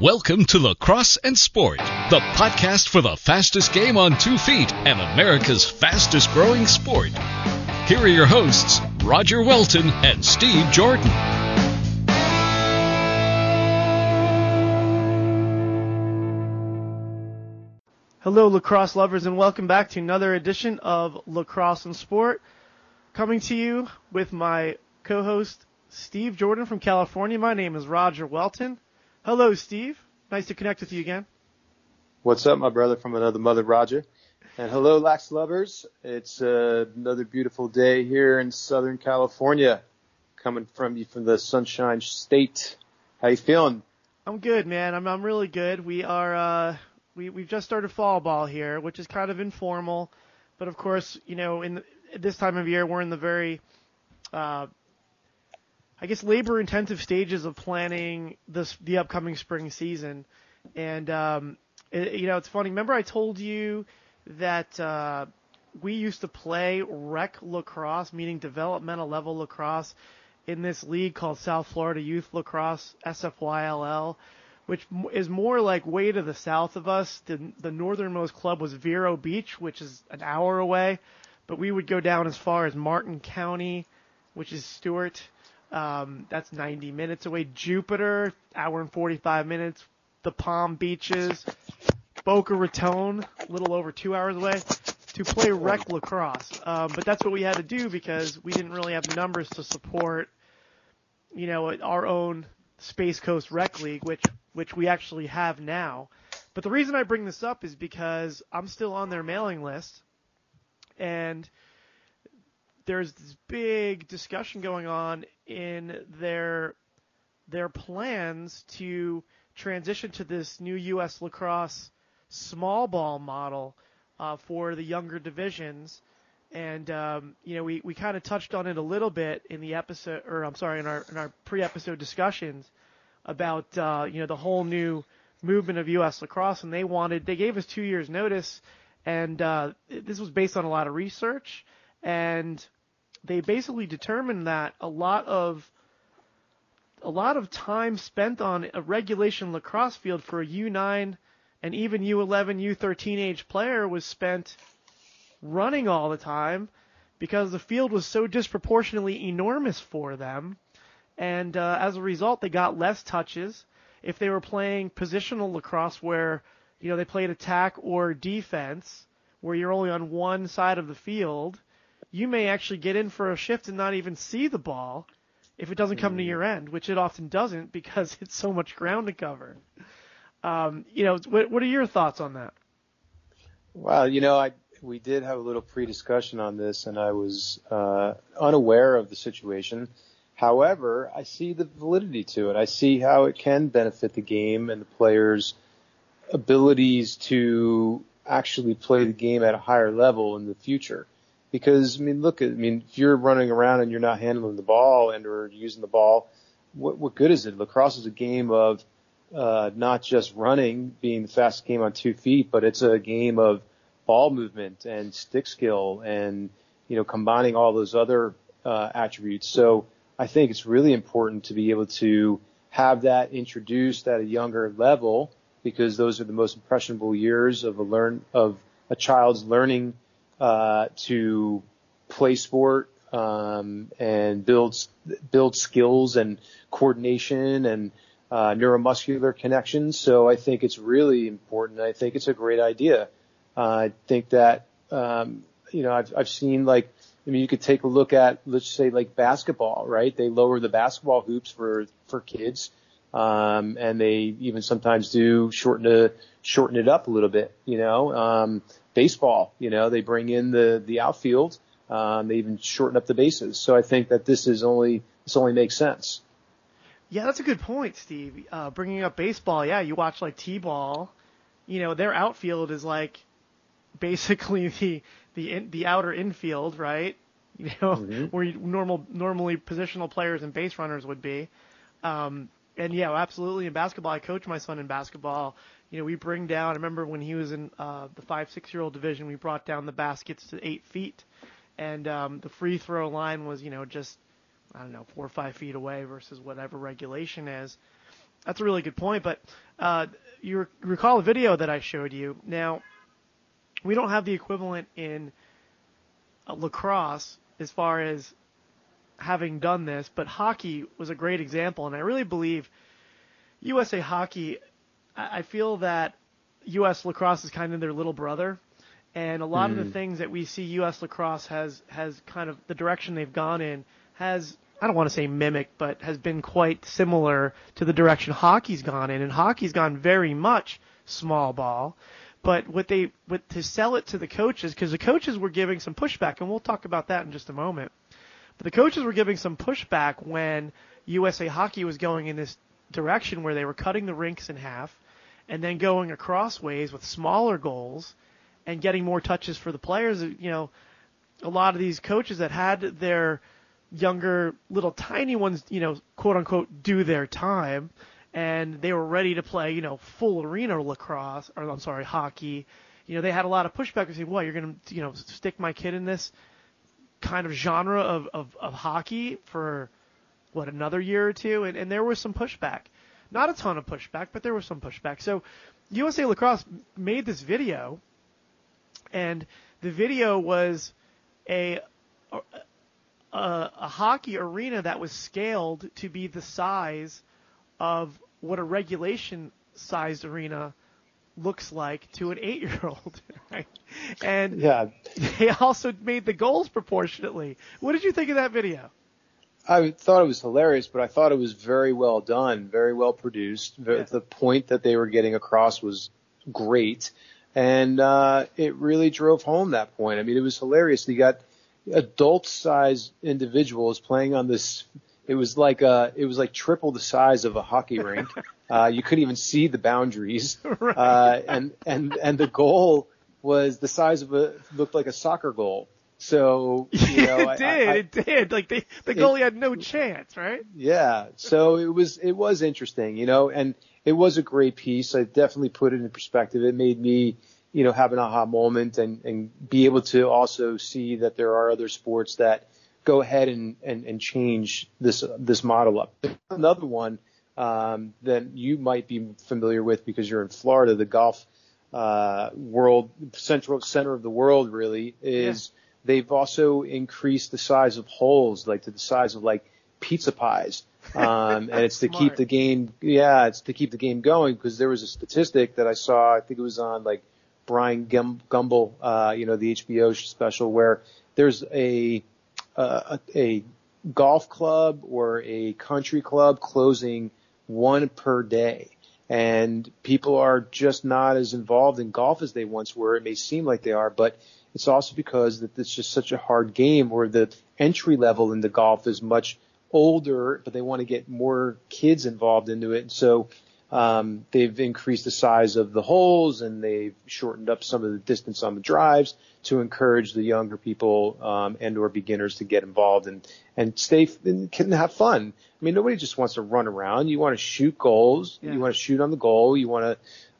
Welcome to Lacrosse and Sport, the podcast for the fastest game on two feet and America's fastest growing sport. Here are your hosts, Roger Welton and Steve Jordan. Hello, lacrosse lovers, and welcome back to another edition of Lacrosse and Sport. Coming to you with my co host, Steve Jordan from California. My name is Roger Welton. Hello, Steve. Nice to connect with you again. What's up, my brother from another mother, Roger? And hello, Lax lovers. It's uh, another beautiful day here in Southern California, coming from you from the Sunshine State. How you feeling? I'm good, man. I'm I'm really good. We are uh, we we've just started fall ball here, which is kind of informal, but of course, you know, in the, this time of year, we're in the very uh, I guess labor intensive stages of planning this the upcoming spring season. And um, it, you know, it's funny. Remember, I told you that uh, we used to play rec lacrosse, meaning developmental level lacrosse, in this league called South Florida Youth Lacrosse (SFYLL), which is more like way to the south of us. The, the northernmost club was Vero Beach, which is an hour away, but we would go down as far as Martin County, which is Stuart um, that's 90 minutes away. Jupiter, hour and 45 minutes. The Palm Beaches, Boca Raton, a little over two hours away, to play rec lacrosse. Um, but that's what we had to do because we didn't really have numbers to support, you know, our own Space Coast Rec League, which which we actually have now. But the reason I bring this up is because I'm still on their mailing list, and there's this big discussion going on in their their plans to transition to this new U.S. lacrosse small ball model uh, for the younger divisions. And um, you know, we, we kind of touched on it a little bit in the episode, or I'm sorry, in our in our pre-episode discussions about uh, you know the whole new movement of U.S. lacrosse, and they wanted they gave us two years notice, and uh, this was based on a lot of research, and they basically determined that a lot of a lot of time spent on a regulation lacrosse field for a U9 and even U11, U13 age player was spent running all the time because the field was so disproportionately enormous for them. And uh, as a result, they got less touches. If they were playing positional lacrosse where, you know, they played attack or defense, where you're only on one side of the field, you may actually get in for a shift and not even see the ball if it doesn't come mm. to your end, which it often doesn't because it's so much ground to cover. Um, you know, what, what are your thoughts on that? Well, you know, I we did have a little pre-discussion on this, and I was uh, unaware of the situation. However, I see the validity to it. I see how it can benefit the game and the players' abilities to actually play the game at a higher level in the future. Because I mean, look, I mean, if you're running around and you're not handling the ball and or using the ball, what what good is it? Lacrosse is a game of uh, not just running, being the fastest game on two feet, but it's a game of ball movement and stick skill and you know combining all those other uh, attributes. So I think it's really important to be able to have that introduced at a younger level because those are the most impressionable years of a learn of a child's learning uh, to play sport um, and build build skills and coordination and uh, neuromuscular connections. So I think it's really important. I think it's a great idea. Uh, I think that um, you know I've I've seen like I mean you could take a look at let's say like basketball, right? They lower the basketball hoops for for kids. Um, and they even sometimes do shorten shorten it up a little bit, you know. Um, baseball. You know, they bring in the the outfield. Um, they even shorten up the bases. So I think that this is only this only makes sense. Yeah, that's a good point, Steve. Uh, bringing up baseball, yeah, you watch like T-ball. You know, their outfield is like basically the the in, the outer infield, right? You know, mm-hmm. where you, normal normally positional players and base runners would be. Um, and yeah, absolutely. In basketball, I coach my son in basketball you know, we bring down. I remember when he was in uh, the five, six-year-old division, we brought down the baskets to eight feet, and um, the free throw line was, you know, just I don't know, four or five feet away versus whatever regulation is. that's a really good point. But uh, you recall a video that I showed you. Now, we don't have the equivalent in uh, lacrosse as far as having done this, but hockey was a great example, and I really believe USA Hockey. I feel that U.S. lacrosse is kind of their little brother, and a lot mm. of the hmm. things that we see U.S. lacrosse has has kind of the direction they've gone in has I don't want to say mimic, but has been quite similar to the direction hockey's gone in, and hockey's gone very much small ball. But what they what to sell it to the coaches because the coaches were giving some pushback, and we'll talk about that in just a moment. The coaches were giving some pushback when USA Hockey was going in this direction where they were cutting the rinks in half and then going across ways with smaller goals and getting more touches for the players. You know, a lot of these coaches that had their younger little tiny ones, you know, quote unquote, do their time, and they were ready to play, you know, full arena lacrosse or I'm sorry, hockey. You know, they had a lot of pushback and say, "What, you're going to, you know, stick my kid in this kind of genre of, of, of hockey for what another year or two, And, and there was some pushback, not a ton of pushback, but there was some pushback. So USA Lacrosse made this video, and the video was a a, a hockey arena that was scaled to be the size of what a regulation sized arena looks like to an eight year old. Right? And yeah. they also made the goals proportionately. What did you think of that video? I thought it was hilarious, but I thought it was very well done, very well produced. Yeah. The point that they were getting across was great. And uh, it really drove home that point. I mean, it was hilarious. You got adult size individuals playing on this. It was like uh it was like triple the size of a hockey rink. uh, you couldn't even see the boundaries, right. uh, and and and the goal was the size of a looked like a soccer goal. So you know, it did, I, I, it did. Like they, the goalie it, had no chance, right? Yeah. So it was it was interesting, you know, and it was a great piece. I definitely put it in perspective. It made me you know, have an aha moment and, and be able to also see that there are other sports that go ahead and, and, and change this, this model up. Another one, um, that you might be familiar with because you're in Florida, the golf, uh, world, central center of the world really is yeah. they've also increased the size of holes, like to the size of like pizza pies. Um, and it's to keep the game, yeah, it's to keep the game going because there was a statistic that I saw, I think it was on like Bryant Gumbel, uh, you know, the HBO special where there's a, Uh, a, a golf club or a country club closing one per day. And people are just not as involved in golf as they once were. It may seem like they are, but it's also because that it's just such a hard game where the entry level into golf is much older, but they want to get more kids involved into it. And so um, they've increased the size of the holes and they've shortened up some of the distance on the drives to encourage the younger people um, and or beginners to get involved and and stay and can have fun. I mean, nobody just wants to run around. You want to shoot goals. Yeah. You want to shoot on the goal. You want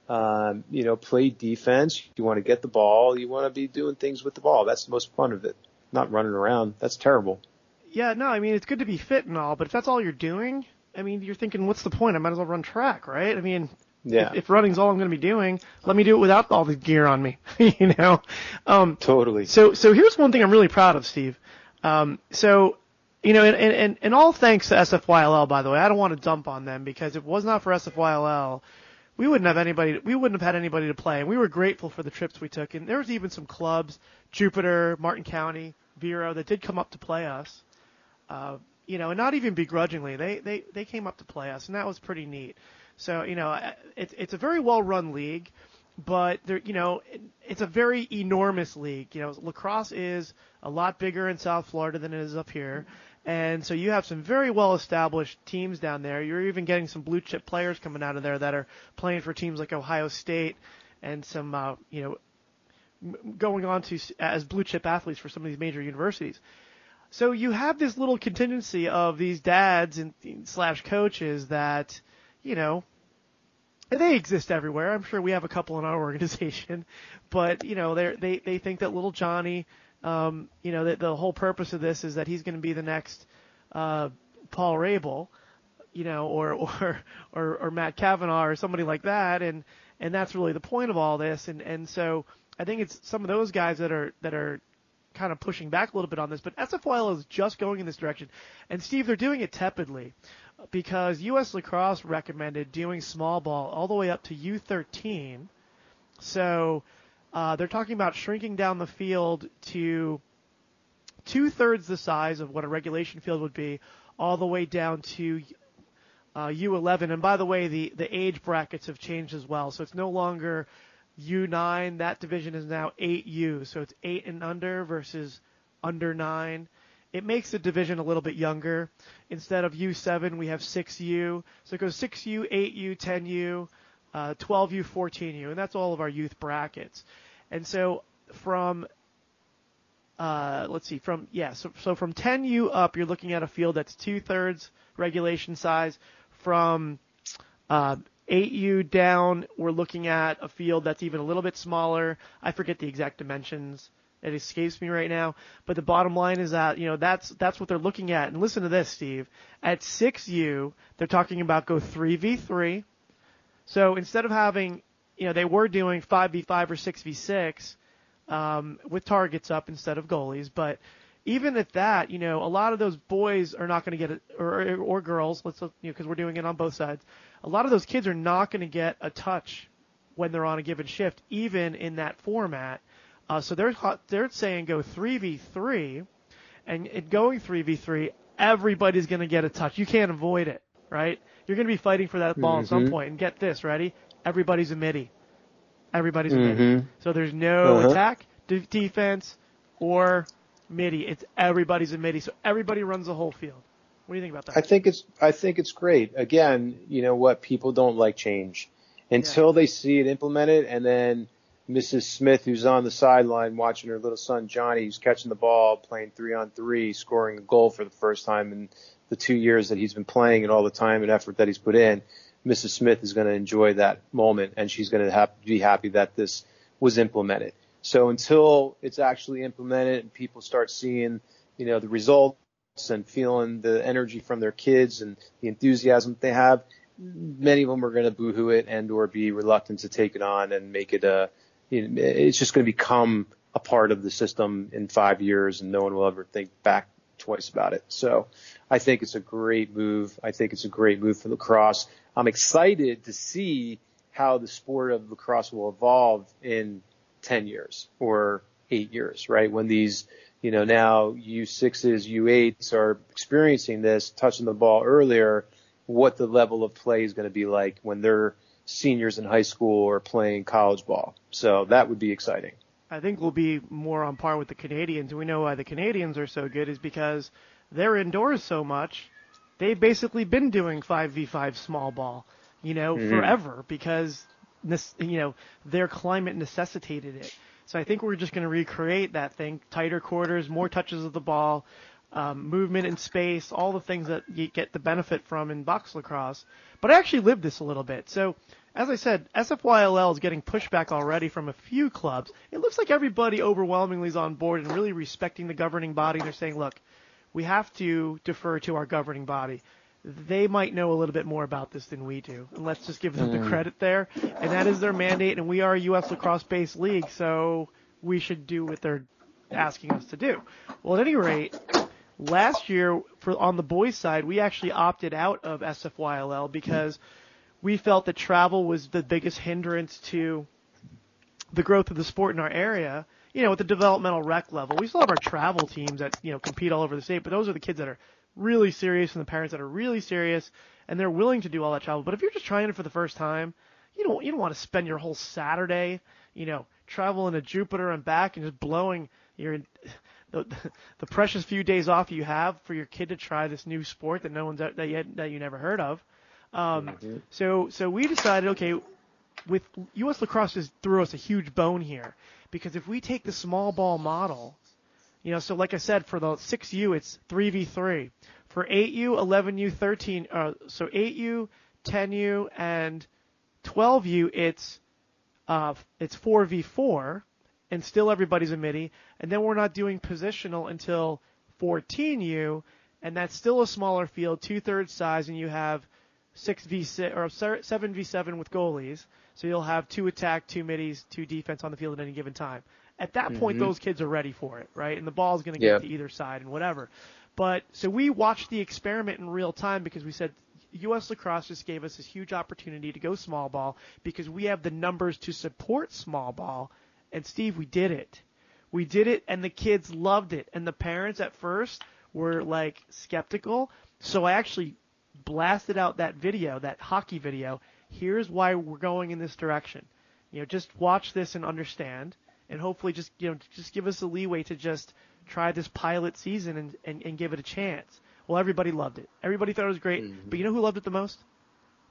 to um, you know play defense. You want to get the ball. You want to be doing things with the ball. That's the most fun of it. Not running around. That's terrible. Yeah, no, I mean it's good to be fit and all, but if that's all you're doing, I mean, you're thinking, what's the point? I might as well run track, right? I mean, yeah. if, if running's all I'm going to be doing, let me do it without all the gear on me, you know? Um, totally. So, so here's one thing I'm really proud of, Steve. Um, so, you know, and, and, and all thanks to SFYLL, by the way. I don't want to dump on them because if it was not for SFYLL, we wouldn't have anybody, we wouldn't have had anybody to play. And we were grateful for the trips we took. And there was even some clubs, Jupiter, Martin County, Vero, that did come up to play us. Uh, you know, and not even begrudgingly. They they they came up to play us, and that was pretty neat. So you know, it's it's a very well run league, but there you know it's a very enormous league. You know, lacrosse is a lot bigger in South Florida than it is up here. And so you have some very well established teams down there. You're even getting some blue chip players coming out of there that are playing for teams like Ohio State and some, uh, you know, going on to as blue chip athletes for some of these major universities. So you have this little contingency of these dads and slash coaches that, you know, they exist everywhere. I'm sure we have a couple in our organization, but you know, they they they think that little Johnny, um, you know, that the whole purpose of this is that he's going to be the next uh, Paul Rabil, you know, or or or, or Matt Kavanagh or somebody like that, and and that's really the point of all this. And and so I think it's some of those guys that are that are kind of pushing back a little bit on this, but SFYL is just going in this direction. And Steve, they're doing it tepidly because U.S. Lacrosse recommended doing small ball all the way up to U13. So uh, they're talking about shrinking down the field to two thirds the size of what a regulation field would be, all the way down to uh, U11. And by the way, the, the age brackets have changed as well. So it's no longer U9. That division is now 8U. So it's 8 and under versus under 9. It makes the division a little bit younger. Instead of U7, we have 6U. So it goes 6U, 8U, 10U, uh, 12U, 14U. And that's all of our youth brackets. And so from uh, let's see, from yeah, so so from 10U up, you're looking at a field that's two thirds regulation size. From uh, 8U down, we're looking at a field that's even a little bit smaller. I forget the exact dimensions. It escapes me right now. But the bottom line is that, you know, that's that's what they're looking at. And listen to this, Steve. At 6U, they're talking about go 3v3. So instead of having, you know, they were doing 5v5 or 6v6 um, with targets up instead of goalies, but even at that, you know, a lot of those boys are not going to get it, or, or girls, let's, you know, because we're doing it on both sides. A lot of those kids are not going to get a touch when they're on a given shift, even in that format. Uh, so they're they're saying go three v three, and in going three v three, everybody's going to get a touch. You can't avoid it, right? You're going to be fighting for that ball mm-hmm. at some mm-hmm. point. And get this, ready? Everybody's a midi. Everybody's mm-hmm. a midi. Mm-hmm. So there's no uh-huh. attack, de- defense, or midi. It's everybody's a midi, so everybody runs the whole field. What do you think about that? I think it's I think it's great. Again, you know what? People don't like change until yeah. they see it implemented, and then Mrs. Smith, who's on the sideline watching her little son Johnny, who's catching the ball, playing three on three, scoring a goal for the first time in the two years that he's been playing, and all the time and effort that he's put in. Mrs. Smith is going to enjoy that moment, and she's going to have, be happy that this was implemented. So until it's actually implemented and people start seeing, you know, the results and feeling the energy from their kids and the enthusiasm they have, many of them are going to boohoo it and or be reluctant to take it on and make it a, you know, it's just going to become a part of the system in five years and no one will ever think back twice about it. So I think it's a great move. I think it's a great move for lacrosse. I'm excited to see how the sport of lacrosse will evolve in 10 years or eight years, right? When these, you know, now U6s, U8s are experiencing this, touching the ball earlier, what the level of play is going to be like when they're seniors in high school or playing college ball. So that would be exciting. I think we'll be more on par with the Canadians. We know why the Canadians are so good is because they're indoors so much. They've basically been doing 5v5 small ball, you know, mm-hmm. forever because you know, their climate necessitated it. So I think we're just going to recreate that thing: tighter quarters, more touches of the ball, um, movement in space, all the things that you get the benefit from in box lacrosse. But I actually lived this a little bit. So as I said, SFYLL is getting pushback already from a few clubs. It looks like everybody overwhelmingly is on board and really respecting the governing body. They're saying, look, we have to defer to our governing body they might know a little bit more about this than we do. And let's just give them mm. the credit there. And that is their mandate, and we are a U.S. lacrosse based league, so we should do what they're asking us to do. Well, at any rate, last year for on the boys side, we actually opted out of SFYLL because we felt that travel was the biggest hindrance to the growth of the sport in our area. You know, at the developmental rec level, we still have our travel teams that you know compete all over the state, but those are the kids that are really serious and the parents that are really serious and they're willing to do all that travel. But if you're just trying it for the first time, you don't you don't want to spend your whole Saturday, you know, traveling to Jupiter and back and just blowing your the, the precious few days off you have for your kid to try this new sport that no one's that you, that you never heard of. Um, mm-hmm. So so we decided, okay, with U.S. Lacrosse just threw us a huge bone here because if we take the small ball model you know, so like I said, for the 6U, it's 3v3. For 8U, 11U, 13, uh, so 8U, 10U, and 12U, it's uh, it's 4v4, and still everybody's a midi. And then we're not doing positional until 14U, and that's still a smaller field, two thirds size, and you have six v six or seven v seven with goalies. So you'll have two attack, two middies, two defense on the field at any given time. At that point, Mhm. those kids are ready for it, right? And the ball's going to Yeah. get to either side and whatever. But so we watched the experiment in real time because we said U.S. lacrosse just gave us this huge opportunity to go small ball because we have the numbers to support small ball. And Steve, we did it. We did it, and the kids loved it. And the parents at first were like skeptical. So I actually blasted out that video, that hockey video. Here's why we're going in this direction. You know, just watch this and understand, and hopefully just you know just give us a leeway to just try this pilot season and, and, and give it a chance. Well, everybody loved it. Everybody thought it was great. Mhm. But you know who loved it the most?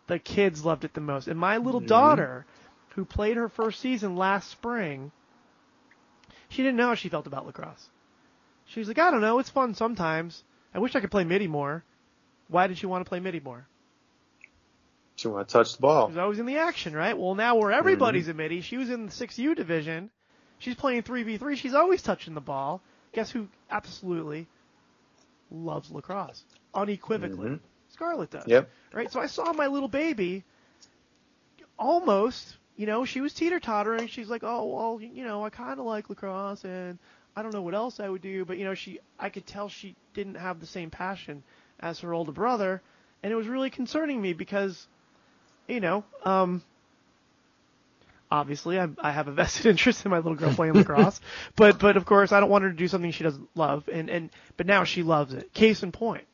The kids loved it the most. And my little Mhm. daughter, who played her first season last spring, she didn't know how she felt about lacrosse. She was like, I don't know, it's fun sometimes. I wish I could play midi more. Why did she want to play midi more? She want to touch the ball. I was in the action, right? Well, now where everybody's a midi, she was in the 6U division. She's playing 3v3. She's always touching the ball. Guess who absolutely loves lacrosse? Unequivocally. Mhm. Scarlett does. Yep. Right? So I saw my little baby almost, you know, she was teeter tottering. She's like, oh, well, you know, I kind of like lacrosse and I don't know what else I would do. But, you know, she, I could tell she didn't have the same passion as her older brother. And it was really concerning me because, you know, um, obviously I, I have a vested interest in my little girl playing lacrosse, but but of course I don't want her to do something she doesn't love, and and but now she loves it. Case in point.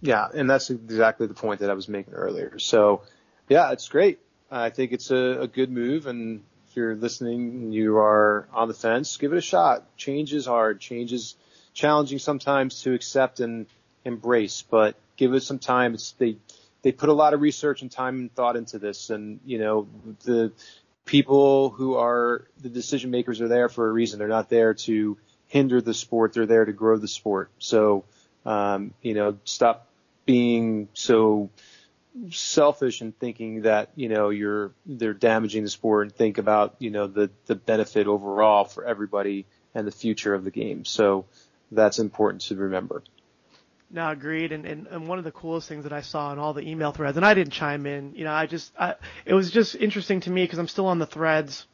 Yeah, and that's exactly the point that I was making earlier. So, yeah, it's great. I think it's a, a good move, and if you're listening, and you are on the fence, give it a shot. Change is hard. Change is challenging sometimes to accept and embrace, but give it some time. It's they they put a lot of research and time and thought into this, and you know the people who are the decision makers are there for a reason. They're not there to hinder the sport. They're there to grow the sport. So, um, you know, stop being so selfish and thinking that you know you're they're damaging the sport and think about you know the the benefit overall for everybody and the future of the game. So that's important to remember. No, agreed. And, and and one of the coolest things that I saw in all the email threads, and I didn't chime in. You know, I just I, it was just interesting to me because I'm still on the threads.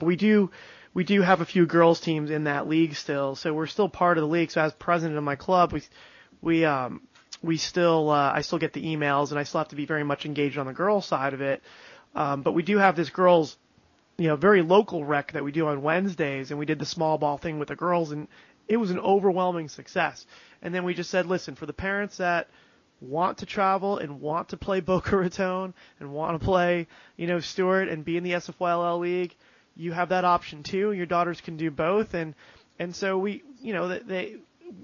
We do we do have a few girls teams in that league still, so we're still part of the league. So as president of my club, we we um we still uh, I still get the emails, and I still have to be very much engaged on the girls side of it. Um, but we do have this girls you know, very local rec that we do on Wednesdays, and we did the small ball thing with the girls, and it was an overwhelming success. And then we just said, listen, for the parents that want to travel and want to play Boca Raton and want to play, you know, Stuart and be in the SFYLL league, you have that option too. Your daughters can do both, and and so we, you know, they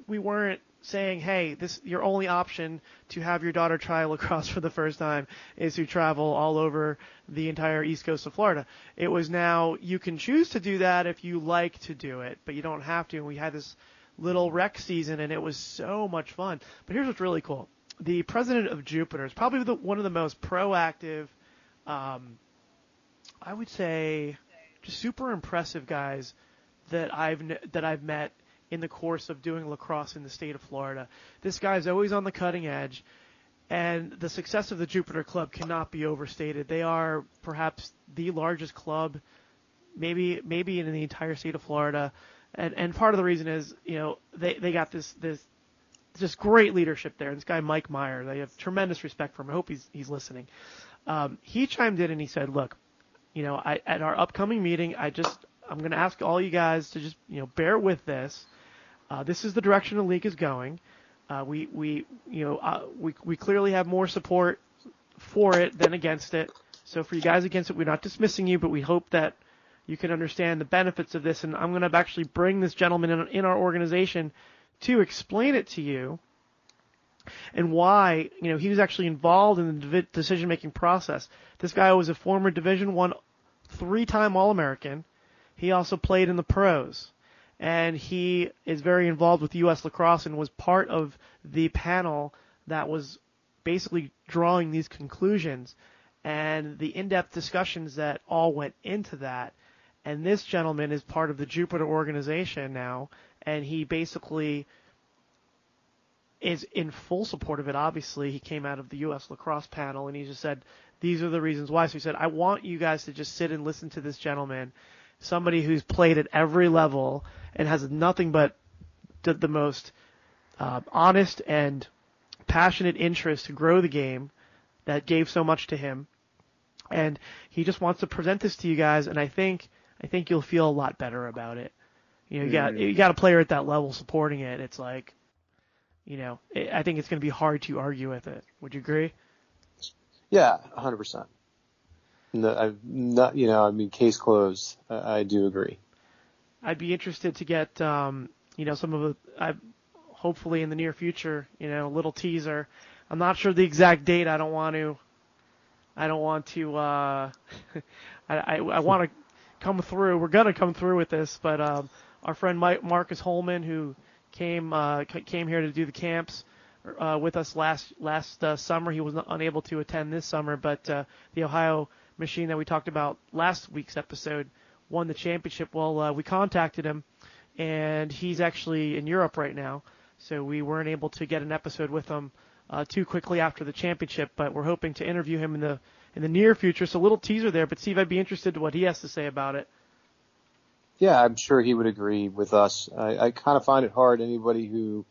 we weren't saying, hey, this your only option to have your daughter try lacrosse for the first time is to travel all over the entire east coast of Florida. It was now you can choose to do that if you like to do it, but you don't have to. And we had this little rec season, and it was so much fun. But here's what's really cool: the president of Jupiter is probably the, one of the most proactive, um, I would say, just super impressive guys that I've that I've met in the course of doing lacrosse in the state of Florida. This guy's always on the cutting edge, and the success of the Jupiter Club cannot be overstated. They are perhaps the largest club, maybe maybe in the entire state of Florida, and and part of the reason is you know they they got this this just great leadership there. This guy Mike Meyer, they have tremendous respect for him. I hope he's he's listening. Um, he chimed in and he said, "Look, you know, I, at our upcoming meeting, I just I'm going to ask all you guys to just you know bear with this. Uh, this is the direction the league is going. Uh, we we you know uh, we we clearly have more support for it than against it. So for you guys against it, we're not dismissing you, but we hope that you can understand the benefits of this. And I'm going to actually bring this gentleman in, in our organization to explain it to you and why you know he was actually involved in the decision making process. This guy was a former Division One, three-time All-American. He also played in the pros, and he is very involved with U.S. lacrosse and was part of the panel that was basically drawing these conclusions and the in-depth discussions that all went into that. And this gentleman is part of the Jupiter organization now, and he basically is in full support of it. Obviously, he came out of the U.S. lacrosse panel and he just said, these are the reasons why. So he said, I want you guys to just sit and listen to this gentleman, somebody who's played at every level and has nothing but the, the most uh, honest and passionate interest to grow the game that gave so much to him. And he just wants to present this to you guys, and I think I think you'll feel a lot better about it. You know, you got you got a player at that level supporting it. It's like, you know, I think it's going to be hard to argue with it. Would you agree? Yeah, hundred percent. No, I'm not. You know, I mean, case closed. I, I do agree. I'd be interested to get, um, you know, some of the. I hopefully in the near future, you know, a little teaser. I'm not sure the exact date. I don't want to. I don't want to. Uh, I I, I want to come through. We're gonna come through with this, but um, our friend Mike, Marcus Holman, who came uh, came here to do the camps uh, with us last last uh, summer. He was unable to attend this summer, but uh, the Ohio machine that we talked about last week's episode won the championship. Well, uh, we contacted him, and he's actually in Europe right now, so we weren't able to get an episode with him uh, too quickly after the championship. But we're hoping to interview him in the in the near future. So a little teaser there. But Steve, I'd be interested in what he has to say about it. Yeah, I'm sure he would agree with us. I, I kind of find it hard anybody who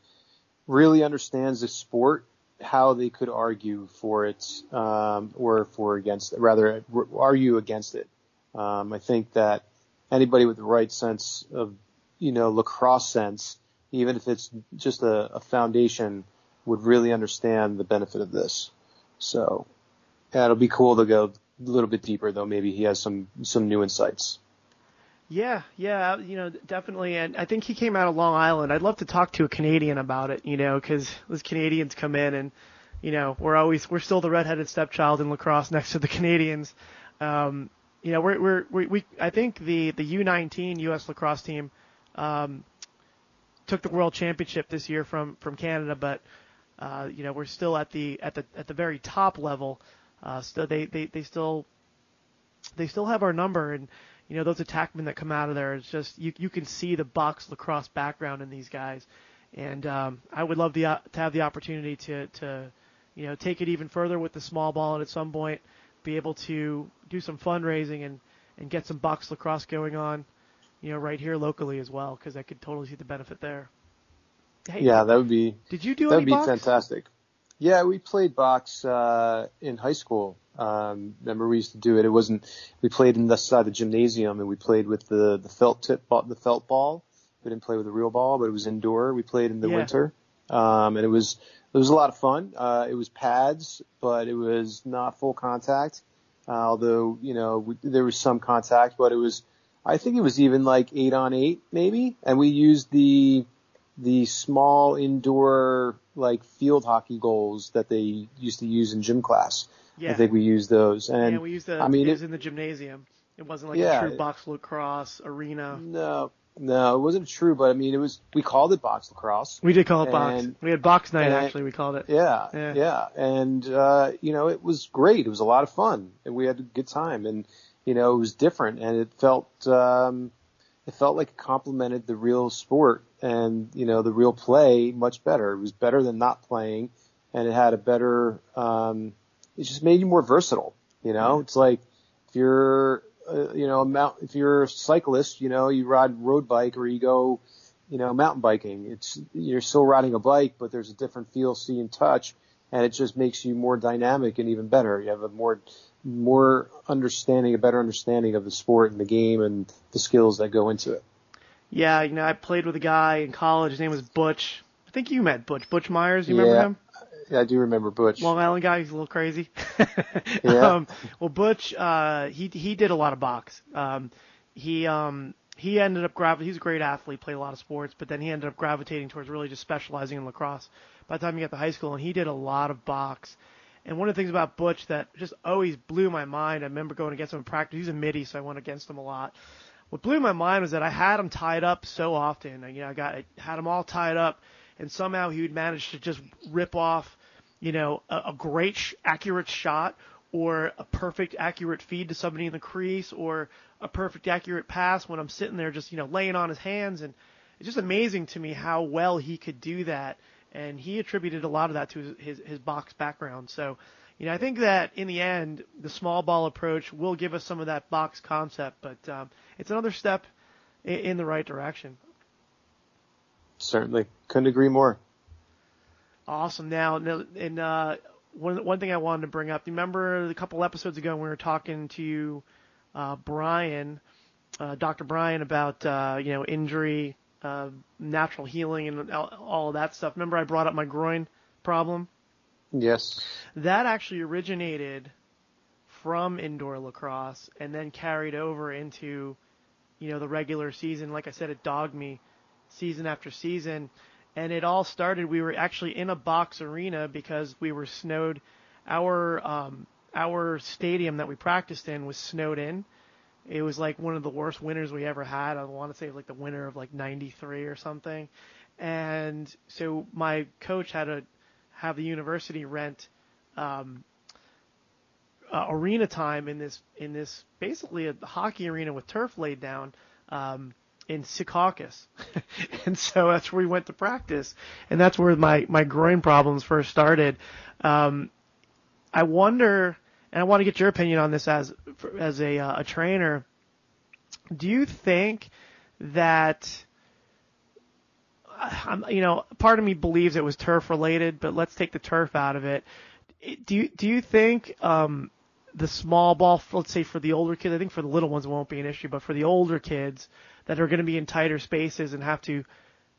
really understands the sport how they could argue for it um, or for against rather argue against it. Um, I think that anybody with the right sense of you know lacrosse sense, even if it's just a, a foundation, would really understand the benefit of this. So yeah, it'll be cool to go a little bit deeper though. Maybe he has some some new insights. Yeah, yeah, you know, definitely. And I think he came out of Long Island. I'd love to talk to a Canadian about it, you know, because those Canadians come in and, you know, we're always we're still the redheaded stepchild in lacrosse next to the Canadians. Um, you know, we're we're we, we I think the the U19 U.S. lacrosse team um, took the world championship this year from from Canada, but uh, you know we're still at the at the at the very top level. Uh, still they, they they still they still have our number and you know, those attackmen that come out of there, it's just you you can see the box lacrosse background in these guys, and um, I would love the uh, to have the opportunity to to you know take it even further with the small ball and at some point be able to do some fundraising and and get some box lacrosse going on, you know, right here locally as well because I could totally see the benefit there. Hey, yeah, that would be. Did you do that would be box? fantastic. Yeah, we played box uh, in high school. Um, remember we used to do it. It wasn't. We played in the side of the gymnasium, and we played with the the felt tip ball, the felt ball. We didn't play with a real ball, but it was indoor. We played in the Yeah. winter, um, and it was it was a lot of fun. Uh, it was pads, but it was not full contact. Uh, although you know we, there was some contact, but it was. I think it was even like eight on eight, maybe. And we used the the small indoor like field hockey goals that they used to use in gym class. Yeah. I think we used those. And yeah, we used the. I mean, it it- was in the gymnasium. It wasn't like Yeah. a true box lacrosse arena. no, no, it wasn't true, but I mean, it was. We called it box lacrosse. We did call it box. And- We had box night actually. We called it. Yeah, Yeah. yeah, and uh, you know, it was great. It was a lot of fun, and we had a good time. And you know, it was different, and it felt um, it felt like it complemented the real sport and you know the real play much better. It was better than not playing, and it had a better. Um, it just made you more versatile. You know, it's like if you're uh, you know a mount, if you're a cyclist, you know, you ride road bike or you go you know, mountain biking. It's you're still riding a bike, but there's a different feel, see, and touch, and it just makes you more dynamic and even better. You have a more more understanding, a better understanding of the sport and the game and the skills that go into it. Yeah, you know, I played with a guy in college. His name was Butch. I think you met Butch. Butch Myers. You remember him? Yeah, I do remember Butch. Long Island guy. He's a little crazy. Yeah. um, well, Butch, uh, he he did a lot of box. Um, he um, he ended up gravi- He's a great athlete, played a lot of sports, but then he ended up gravitating towards really just specializing in lacrosse. By the time he got to high school, and he did a lot of box. And one of the things about Butch that just always blew my mind, I remember going against him in practice. He's a midi, so I went against him a lot. What blew my mind was that I had him tied up so often. You know, I got I had him all tied up, and somehow he would manage to just rip off, you know, a, a great sh- accurate shot or a perfect accurate feed to somebody in the crease or a perfect accurate pass when I'm sitting there just you know laying on his hands and it's just amazing to me how well he could do that and he attributed a lot of that to his his, his box background. So, you know, I think that in the end, the small ball approach will give us some of that box concept, but um, it's another step in, in the right direction. Certainly, couldn't agree more. Awesome. Now, and uh, one one thing I wanted to bring up. Remember a couple episodes ago when we were talking to uh, Brian, uh, Dr. Brian, about uh, you know injury, uh, natural healing, and all, all of that stuff. Remember I brought up my groin problem. Yes. That actually originated from indoor lacrosse and then carried over into you know the regular season. Like I said, it dogged me season after season. And it all started. We were actually in a box arena because we were snowed. Our um, our stadium that we practiced in was snowed in. It was like one of the worst winters we ever had. I want to say like the winter of like '93 or something. And so my coach had to have the university rent um, uh, arena time in this in this basically a hockey arena with turf laid down. Um, in Secaucus. and so that's where we went to practice. And that's where my, my groin problems first started. Um, I wonder, and I want to get your opinion on this as, as a, uh, a trainer. Do you think that, I'm, you know, part of me believes it was turf related, but let's take the turf out of it. Do you, do you think, um, the small ball, let's say for the older kids, I think for the little ones it won't be an issue, but for the older kids that are going to be in tighter spaces and have to,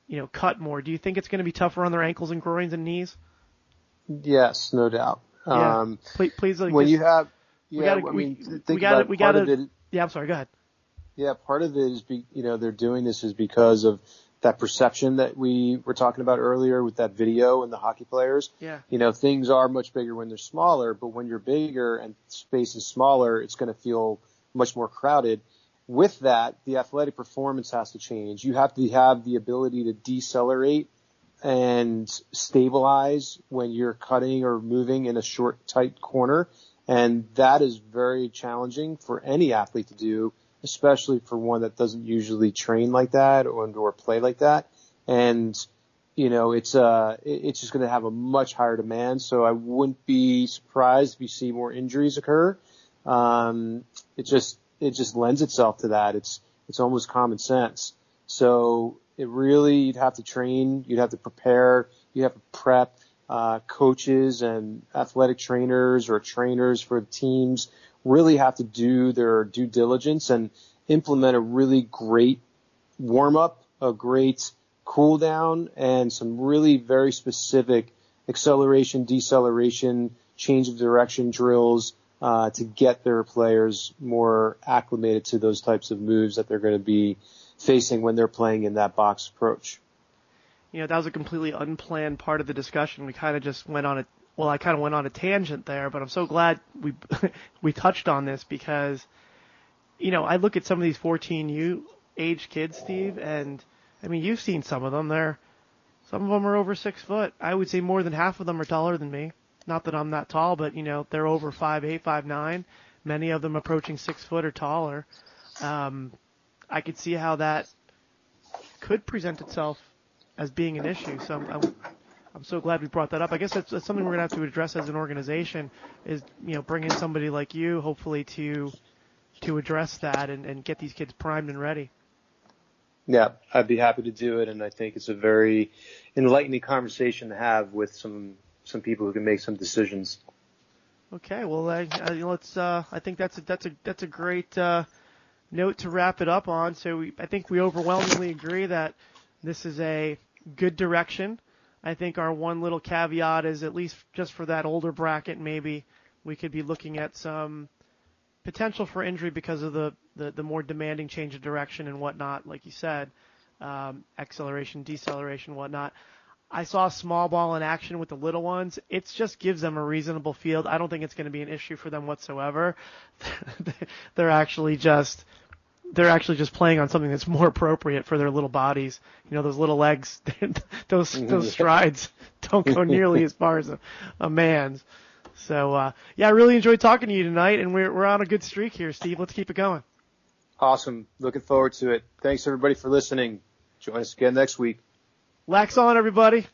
you know, cut more, do you think it's going to be tougher on their ankles and groins and knees? Yes, no doubt. Yeah. Um, please, please like, when you have, yeah, we gotta, I mean, we, think we gotta, we gotta, it, yeah, I'm sorry, go ahead. Yeah, part of it is, be, you know, they're doing this is because of that perception that we were talking about earlier with that video and the hockey players. Yeah. You know, things are much bigger when they're smaller, but when you're bigger and space is smaller, it's going to feel much more crowded. With that, the athletic performance has to change. You have to have the ability to decelerate and stabilize when you're cutting or moving in a short, tight corner. And that is very challenging for any athlete to do especially for one that doesn't usually train like that or, or play like that. And, you know, it's, uh, it's just going to have a much higher demand. So I wouldn't be surprised if you see more injuries occur. Um, it just, it just lends itself to that. It's, it's almost common sense. So it really, you'd have to train, you'd have to prepare, you have to prep, uh, coaches and athletic trainers or trainers for teams really have to do their due diligence and implement a really great warm up, a great cool down, and some really very specific acceleration, deceleration, change of direction drills uh, to get their players more acclimated to those types of moves that they're going to be facing when they're playing in that box approach. You know, that was a completely unplanned part of the discussion. We kind of just went on a well, I kind of went on a tangent there, but I'm so glad we we touched on this because, you know, I look at some of these 14U age kids, Steve, and I mean, you've seen some of them. They're some of them are over six foot. I would say more than half of them are taller than me. Not that I'm that tall, but you know, they're over five eight, five nine. Many of them approaching six foot or taller. Um, I could see how that could present itself as being an issue. So I'm, I'm I'm so glad we brought that up. I guess that's, that's something we're gonna have to address as an organization. Is you know bring in somebody like you, hopefully to to address that and, and get these kids primed and ready. Yeah, I'd be happy to do it, and I think it's a very enlightening conversation to have with some some people who can make some decisions. Okay, well, uh, let's. Uh, I think that's a, that's a that's a great uh, note to wrap it up on. So we, I think we overwhelmingly agree that this is a good direction. I think our one little caveat is at least just for that older bracket, maybe we could be looking at some potential for injury because of the, the, the more demanding change of direction and whatnot, like you said, um, acceleration, deceleration, whatnot. I saw small ball in action with the little ones. It just gives them a reasonable field. I don't think it's going to be an issue for them whatsoever. They're actually just they're actually just playing on something that's more appropriate for their little bodies. You know, those little legs, those those strides don't go nearly as far as a, a man's. So uh, yeah, I really enjoyed talking to you tonight, and we're we're on a good streak here, Steve. Let's keep it going. Awesome. Looking forward to it. Thanks everybody for listening. Join us again next week. Lax on, everybody.